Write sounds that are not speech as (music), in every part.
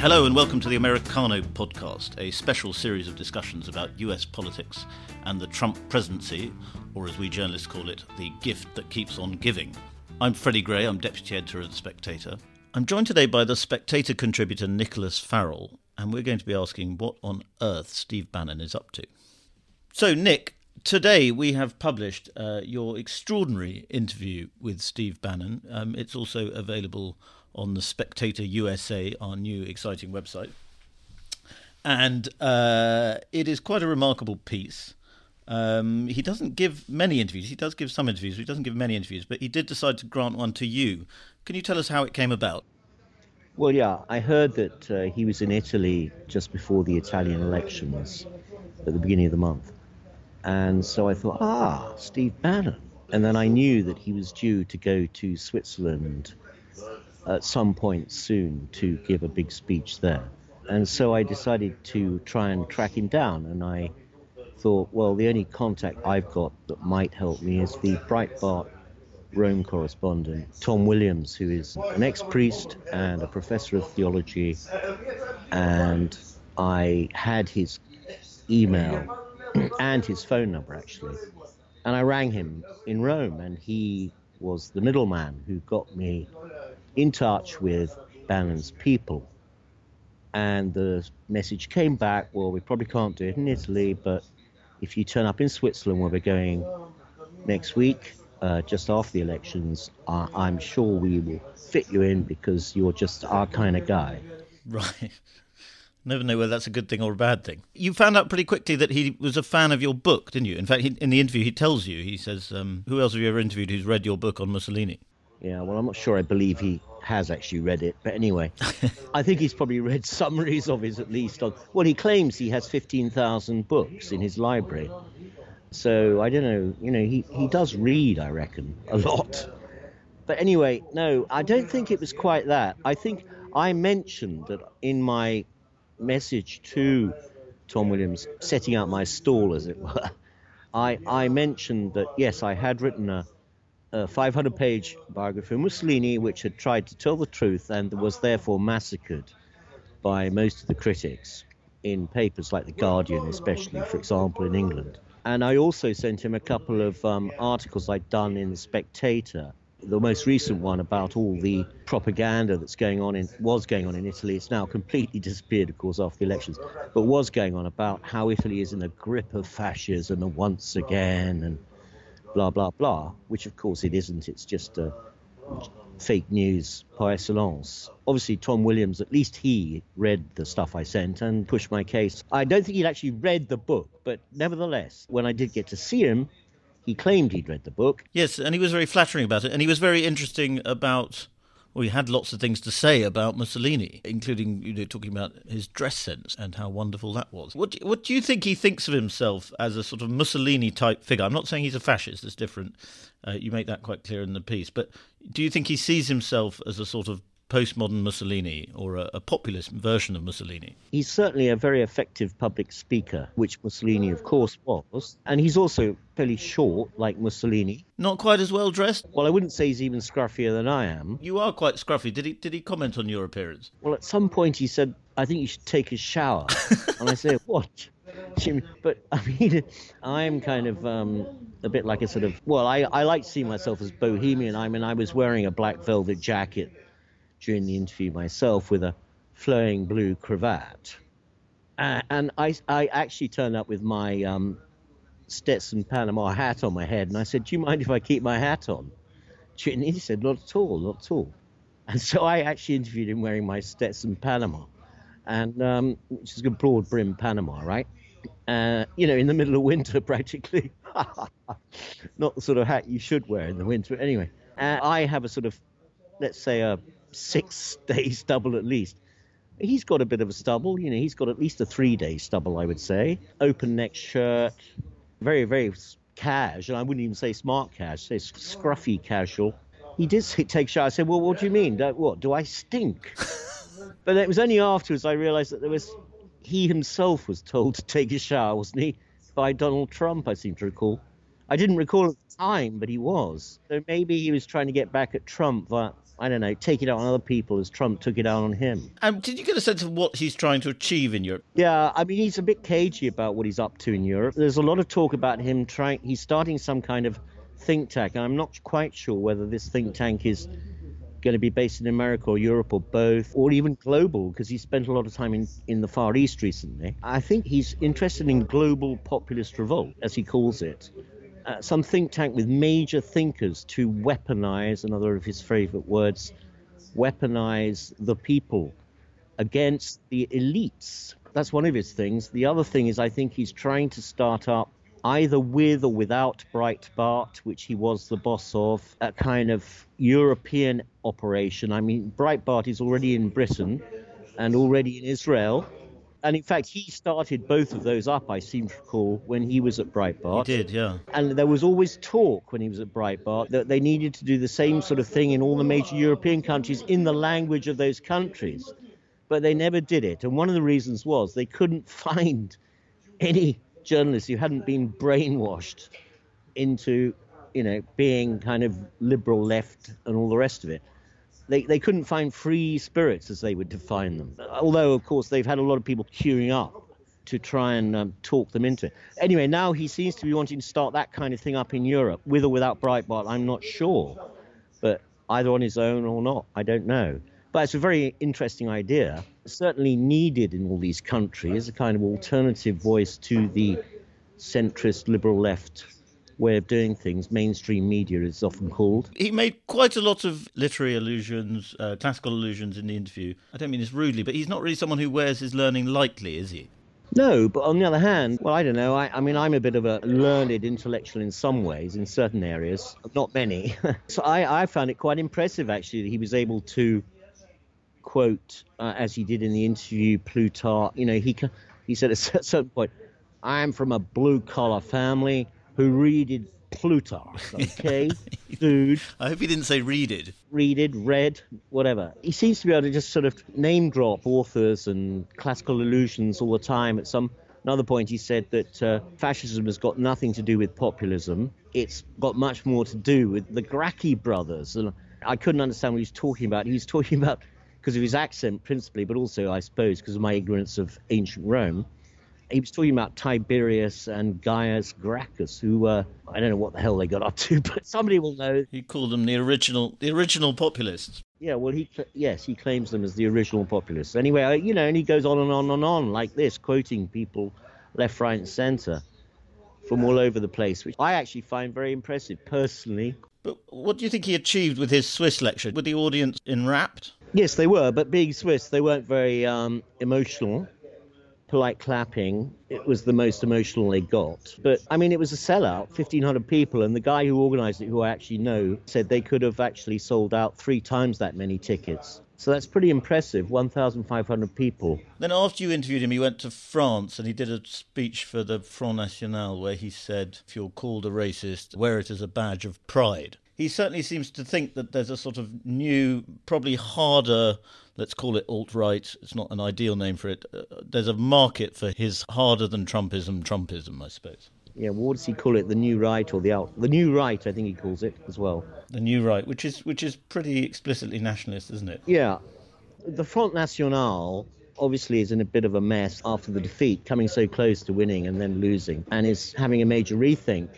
Hello and welcome to the Americano podcast, a special series of discussions about US politics and the Trump presidency, or as we journalists call it, the gift that keeps on giving. I'm Freddie Gray, I'm deputy editor of The Spectator. I'm joined today by the Spectator contributor Nicholas Farrell, and we're going to be asking what on earth Steve Bannon is up to. So, Nick, today we have published uh, your extraordinary interview with Steve Bannon. Um, it's also available on the Spectator USA, our new exciting website. And uh, it is quite a remarkable piece. Um, he doesn't give many interviews. He does give some interviews. He doesn't give many interviews, but he did decide to grant one to you. Can you tell us how it came about? Well, yeah, I heard that uh, he was in Italy just before the Italian elections at the beginning of the month. And so I thought, ah, Steve Bannon. And then I knew that he was due to go to Switzerland at some point soon to give a big speech there. And so I decided to try and track him down. And I thought, well, the only contact I've got that might help me is the Breitbart Rome correspondent, Tom Williams, who is an ex priest and a professor of theology. And I had his email (clears throat) and his phone number, actually. And I rang him in Rome, and he was the middleman who got me in touch with Bannon's people. And the message came back well, we probably can't do it in Italy, but if you turn up in Switzerland where we're going next week, uh, just after the elections, uh, I'm sure we will fit you in because you're just our kind of guy. (laughs) Right. Never know whether that's a good thing or a bad thing. You found out pretty quickly that he was a fan of your book, didn't you? In fact, he, in the interview, he tells you, he says, um, Who else have you ever interviewed who's read your book on Mussolini? Yeah, well, I'm not sure I believe he has actually read it. But anyway, (laughs) I think he's probably read summaries of his at least. On, well, he claims he has 15,000 books in his library. So I don't know, you know, he, he does read, I reckon, a lot. But anyway, no, I don't think it was quite that. I think I mentioned that in my message to Tom Williams, setting out my stall, as it were, (laughs) I, I mentioned that, yes, I had written a, a 500 page biography of Mussolini, which had tried to tell the truth and was therefore massacred by most of the critics in papers like The Guardian, especially, for example, in England. And I also sent him a couple of um, articles I'd done in The Spectator. The most recent one about all the propaganda that's going on in was going on in Italy. It's now completely disappeared, of course, after the elections, but was going on about how Italy is in the grip of fascism and once again, and blah blah blah. Which, of course, it isn't. It's just a fake news par excellence. Obviously, Tom Williams, at least he read the stuff I sent and pushed my case. I don't think he'd actually read the book, but nevertheless, when I did get to see him, he claimed he'd read the book. Yes, and he was very flattering about it, and he was very interesting about. Well, he had lots of things to say about Mussolini, including you know talking about his dress sense and how wonderful that was. What do, what do you think he thinks of himself as a sort of Mussolini type figure? I'm not saying he's a fascist; it's different. Uh, you make that quite clear in the piece. But do you think he sees himself as a sort of postmodern Mussolini or a, a, populist version of Mussolini? He's certainly a very effective public speaker, which Mussolini, of course, was. And he's also fairly short, like Mussolini. Not quite as well dressed? Well, I wouldn't say he's even scruffier than I am. You are quite scruffy. Did he, did he comment on your appearance? Well, at some point he said, I think you should take a shower. (laughs) and I said, What? But I mean, (laughs) I'm kind of um, a bit like a sort of well, I, I like to see myself as bohemian. I mean, I was wearing a black velvet jacket during the interview myself with a flowing blue cravat, and I I actually turned up with my um, Stetson Panama hat on my head, and I said, "Do you mind if I keep my hat on?" And he said, "Not at all, not at all." And so I actually interviewed him wearing my Stetson Panama, and um, which is a broad brim Panama, right? uh, you know, in the middle of winter (laughs) practically. (laughs) Not the sort of hat you should wear in the winter. Anyway, uh, I have a sort of, let's say, a six days stubble at least. He's got a bit of a stubble, you know, he's got at least a three day stubble, I would say. Open neck shirt, very, very casual. I wouldn't even say smart casual, say scruffy casual. He did take a shower. I said, Well, what do you mean? What? Do I stink? (laughs) but it was only afterwards I realized that there was he himself was told to take a shower, wasn't he? By Donald Trump, I seem to recall. I didn't recall at the time, but he was. So maybe he was trying to get back at Trump, but I don't know, take it out on other people as Trump took it out on him. And did you get a sense of what he's trying to achieve in Europe? Yeah, I mean, he's a bit cagey about what he's up to in Europe. There's a lot of talk about him trying, he's starting some kind of think tank. I'm not quite sure whether this think tank is going to be based in America or Europe or both, or even global, because he spent a lot of time in, in the Far East recently. I think he's interested in global populist revolt, as he calls it. Uh, some think tank with major thinkers to weaponize, another of his favorite words, weaponize the people against the elites. That's one of his things. The other thing is, I think he's trying to start up either with or without Breitbart, which he was the boss of, a kind of European operation. I mean, Breitbart is already in Britain and already in Israel. And in fact, he started both of those up, I seem to recall, when he was at Breitbart. He did, yeah. And there was always talk when he was at Breitbart that they needed to do the same sort of thing in all the major European countries in the language of those countries. But they never did it. And one of the reasons was they couldn't (laughs) find any journalists who hadn't been brainwashed into, you know, being kind of liberal left and all the rest of it. They, they couldn't find free spirits as they would define them. Although, of course, they've had a lot of people queuing up to try and um, talk them into it. Anyway, now he seems to be wanting to start that kind of thing up in Europe, with or without Breitbart, I'm not sure. But either on his own or not, I don't know. But it's a very interesting idea, certainly needed in all these countries, a kind of alternative voice to the centrist liberal left way of doing things. Mainstream media is often called. He made quite a lot of literary allusions, uh, classical allusions in the interview. I don't mean this rudely, but he's not really someone who wears his learning lightly, is he? No, but on the other hand, well, I don't know. I, I, mean, I'm a bit of a learned intellectual in some ways, in certain areas, not many. (laughs) so I, I found it quite impressive, actually, that he was able to quote, uh, as he did in the interview, Plutarch. You know, he he said at a certain point, "I am from a blue collar family who readed Plutarch." (laughs) Okay, (laughs) dude. I hope he didn't say readed. Readed, read, whatever. He seems to be able to just sort of name drop authors and classical allusions all the time. At some another point, he said that uh, fascism has got nothing to do with populism. It's got much more to do with the Gracchi brothers. And I couldn't understand what he was talking about. He was talking about because of his accent principally, but also, I suppose, because of my ignorance of ancient Rome. He was talking about Tiberius and Gaius Gracchus, who uh, I don't know what the hell they got up to, (laughs) but somebody will know. He called them the original, the original populists. Yeah, well, he yes, he claims them as the original populists. Anyway, you know, and he goes on and on and on like this, quoting people left, right, and centre from all over the place, which I actually find very impressive personally. But what do you think he achieved with his Swiss lecture? Were the audience enwrapped? Yes, they were, but being Swiss, they weren't very um, emotional. Polite clapping, it was the most emotional they got. But I mean, it was a sellout 1,500 people, and the guy who organized it, who I actually know, said they could have actually sold out three times that many tickets. So that's pretty impressive 1,500 people. Then, after you interviewed him, he went to France and he did a speech for the Front National where he said, If you're called a racist, wear it as a badge of pride he certainly seems to think that there's a sort of new, probably harder, let's call it alt right. It's not an ideal name for it. Uh, there's a market for his harder than Trumpism, Trumpism, I suppose. Yeah, what does he call it? The new right or the out? The new right, I think he calls it as well. The new right, which is which is pretty explicitly nationalist, isn't it? Yeah, the Front National obviously is in a bit of a mess after the defeat, coming so close to winning and then losing, and is having a major rethink.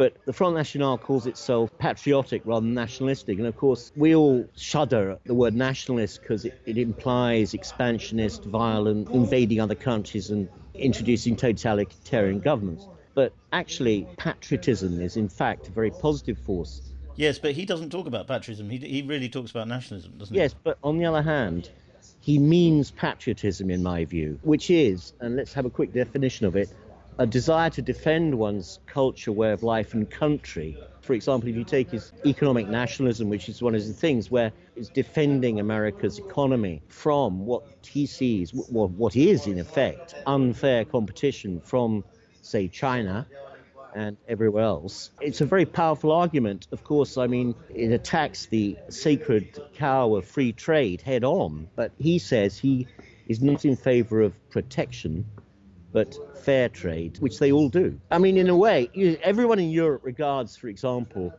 But the Front National calls itself patriotic rather than nationalistic. And of course, we all shudder at the word nationalist because it, it implies expansionist, violent, invading other countries and introducing totalitarian governments. But actually, patriotism is in fact a very positive force. Yes, but he doesn't talk about patriotism. He, he really talks about nationalism, doesn't he? Yes, but on the other hand, he means patriotism in my view, which is, and let's have a quick definition of it, a desire to defend one's culture, way of life, and country. For example, if you take his economic nationalism, which is one of the things where it's defending America's economy from what he sees, well, what is in effect unfair competition from, say, China and everywhere else. It's a very powerful argument. Of course, I mean, it attacks the sacred cow of free trade head on, but he says he is not in favor of protection but fair trade, which they all do. I mean, in a way, you, everyone in Europe regards, for example,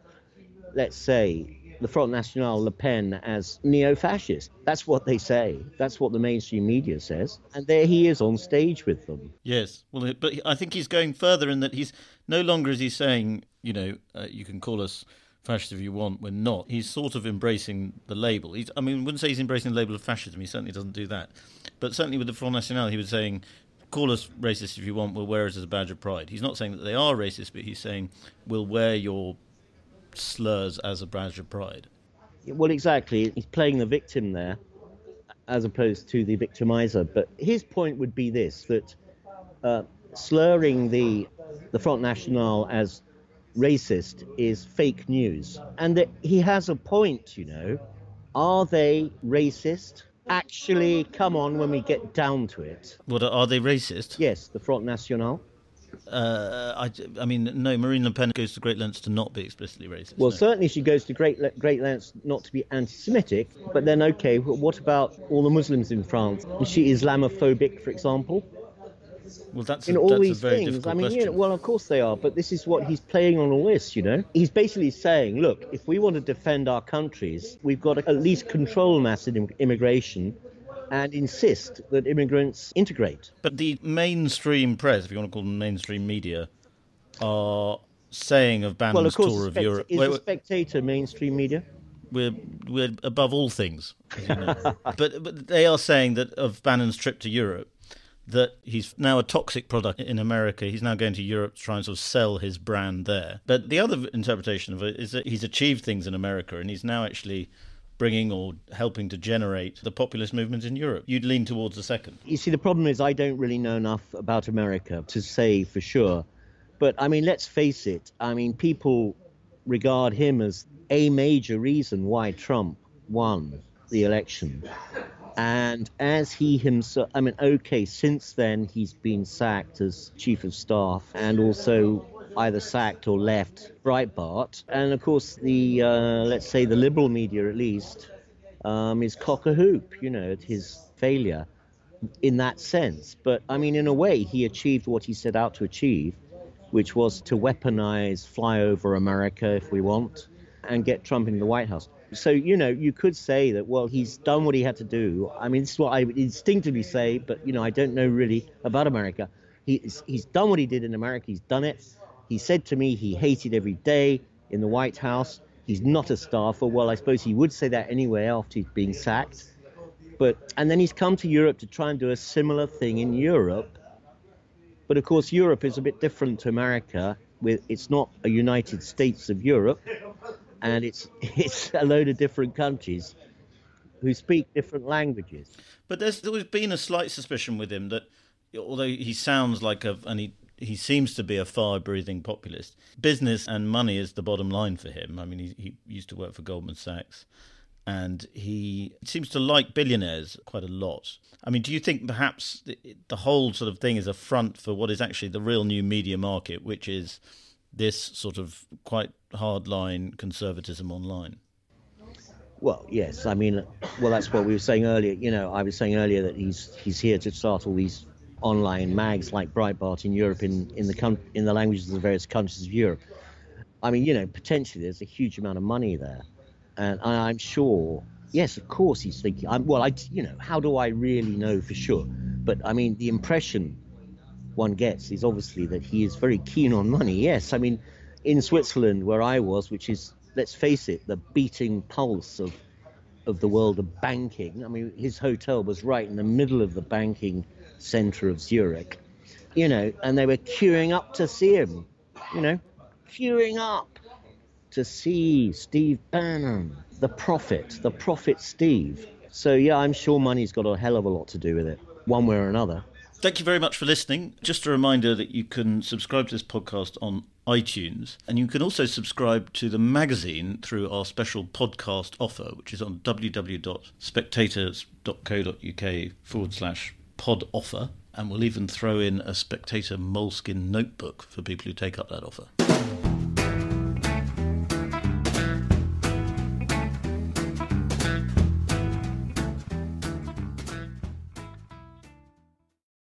let's say, the Front National, Le Pen, as neo fascist. That's what they say. That's what the mainstream media says. And there he is on stage with them. Yes. Well, but I think he's going further in that he's no longer is he saying, you know, uh, you can call us fascist if you want, we're not. He's sort of embracing the label. He's, I mean, I wouldn't say he's embracing the label of fascism. He certainly doesn't do that. But certainly with the Front National, he was saying, call us racist if you want, we'll wear it as a badge of pride. He's not saying that they are racist, but he's saying, we'll wear your slurs as a badge of pride. Well, exactly. He's playing the victim there as opposed to the victimizer. But his point would be this that uh, slurring the, the Front National as racist is fake news. And that he has a point, you know. Are they racist? Actually, come on when we get down to it. What are they racist? Yes, the Front National. Uh, I, I mean, no, Marine Le Pen goes to great lengths to not be explicitly racist. Well, no. certainly she goes to great great lengths not to be anti-Semitic. But then, okay, what about all the Muslims in France? Is she Islamophobic, for example? Well, that's in a, all that's these things. I mean, question. you know, well, of course they are, but this is what he's playing on all this. You know, he's basically saying, look, if we want to defend our countries, we've got to at least control mass immigration and insist that immigrants integrate. But the mainstream press, if you want to call them mainstream media, are saying of Bannon's well, of course, tour of spect- Europe. is wait, Spectator mainstream media? we're we're above all things, you know. (laughs) but but they are saying that of Bannon's trip to Europe, that he's now a toxic product in America. He's now going to Europe to try and sort of sell his brand there. But the other interpretation of it is that he's achieved things in America and he's now actually bringing or helping to generate the populist movement in Europe. You'd lean towards the second. You see, the problem is I don't really know enough about America to say for sure. But I mean, let's face it. I mean, people regard him as a major reason why Trump won the election. And as he himself, I mean, okay, since then he's been sacked as chief of staff and also either sacked or left Breitbart. And of course, the, uh, let's say, the liberal media at least, um, is cock a hoop, you know, at his failure in that sense. But I mean, in a way, he achieved what he set out to achieve, which was to weaponize flyover America if we want and get Trump in the White House. So, you know, you could say that, well, he's done what he had to do. I mean, this is what I instinctively say, but, you know, I don't know really about America. He's, he's done what he did in America, he's done it. He said to me he hated every day in the White House. He's not a staffer. Well, I suppose he would say that anyway after he's being sacked. But and then he's come to Europe to try and do a similar thing in Europe. But of course, Europe is a bit different to America. With it's not a United States of Europe, and it's (laughs) it's a load of different countries who speak different languages. But there's always been a slight suspicion with him that, although he sounds like a, and he he seems to be a fire-breathing populist. Business and money is the bottom line for him. I mean, he, he used to work for Goldman Sachs, and he seems to like billionaires quite a lot. I mean, do you think perhaps the, the whole sort of thing is a front for what is actually the real new media market, which is this sort of quite hardline conservatism online? Well, yes. I mean, well, that's what we were saying earlier. You know, I was saying earlier that he's he's here to start all these online mags like Breitbart in Europe in in the in the languages of the various countries of Europe. I mean, you know, potentially there's a huge amount of money there, and I'm sure. Yes, of course he's thinking. I'm, well, I you know, how do I really know for sure? But I mean, the impression one gets is obviously that he is very keen on money. Yes, I mean, in Switzerland where I was, which is let's face it, the beating pulse of of the world of banking. I mean, his hotel was right in the middle of the banking center of Zurich, you know, and they were queuing up to see him, you know, queuing up to see Steve Bannon, the prophet, the prophet Steve. So, yeah, I'm sure money's got a hell of a lot to do with it, one way or another. Thank you very much for listening. Just a reminder that you can subscribe to this podcast on iTunes, and you can also subscribe to the magazine through our special podcast offer, which is on www.spectators.co.uk forward slash pod offer. And we'll even throw in a Spectator Moleskine notebook for people who take up that offer.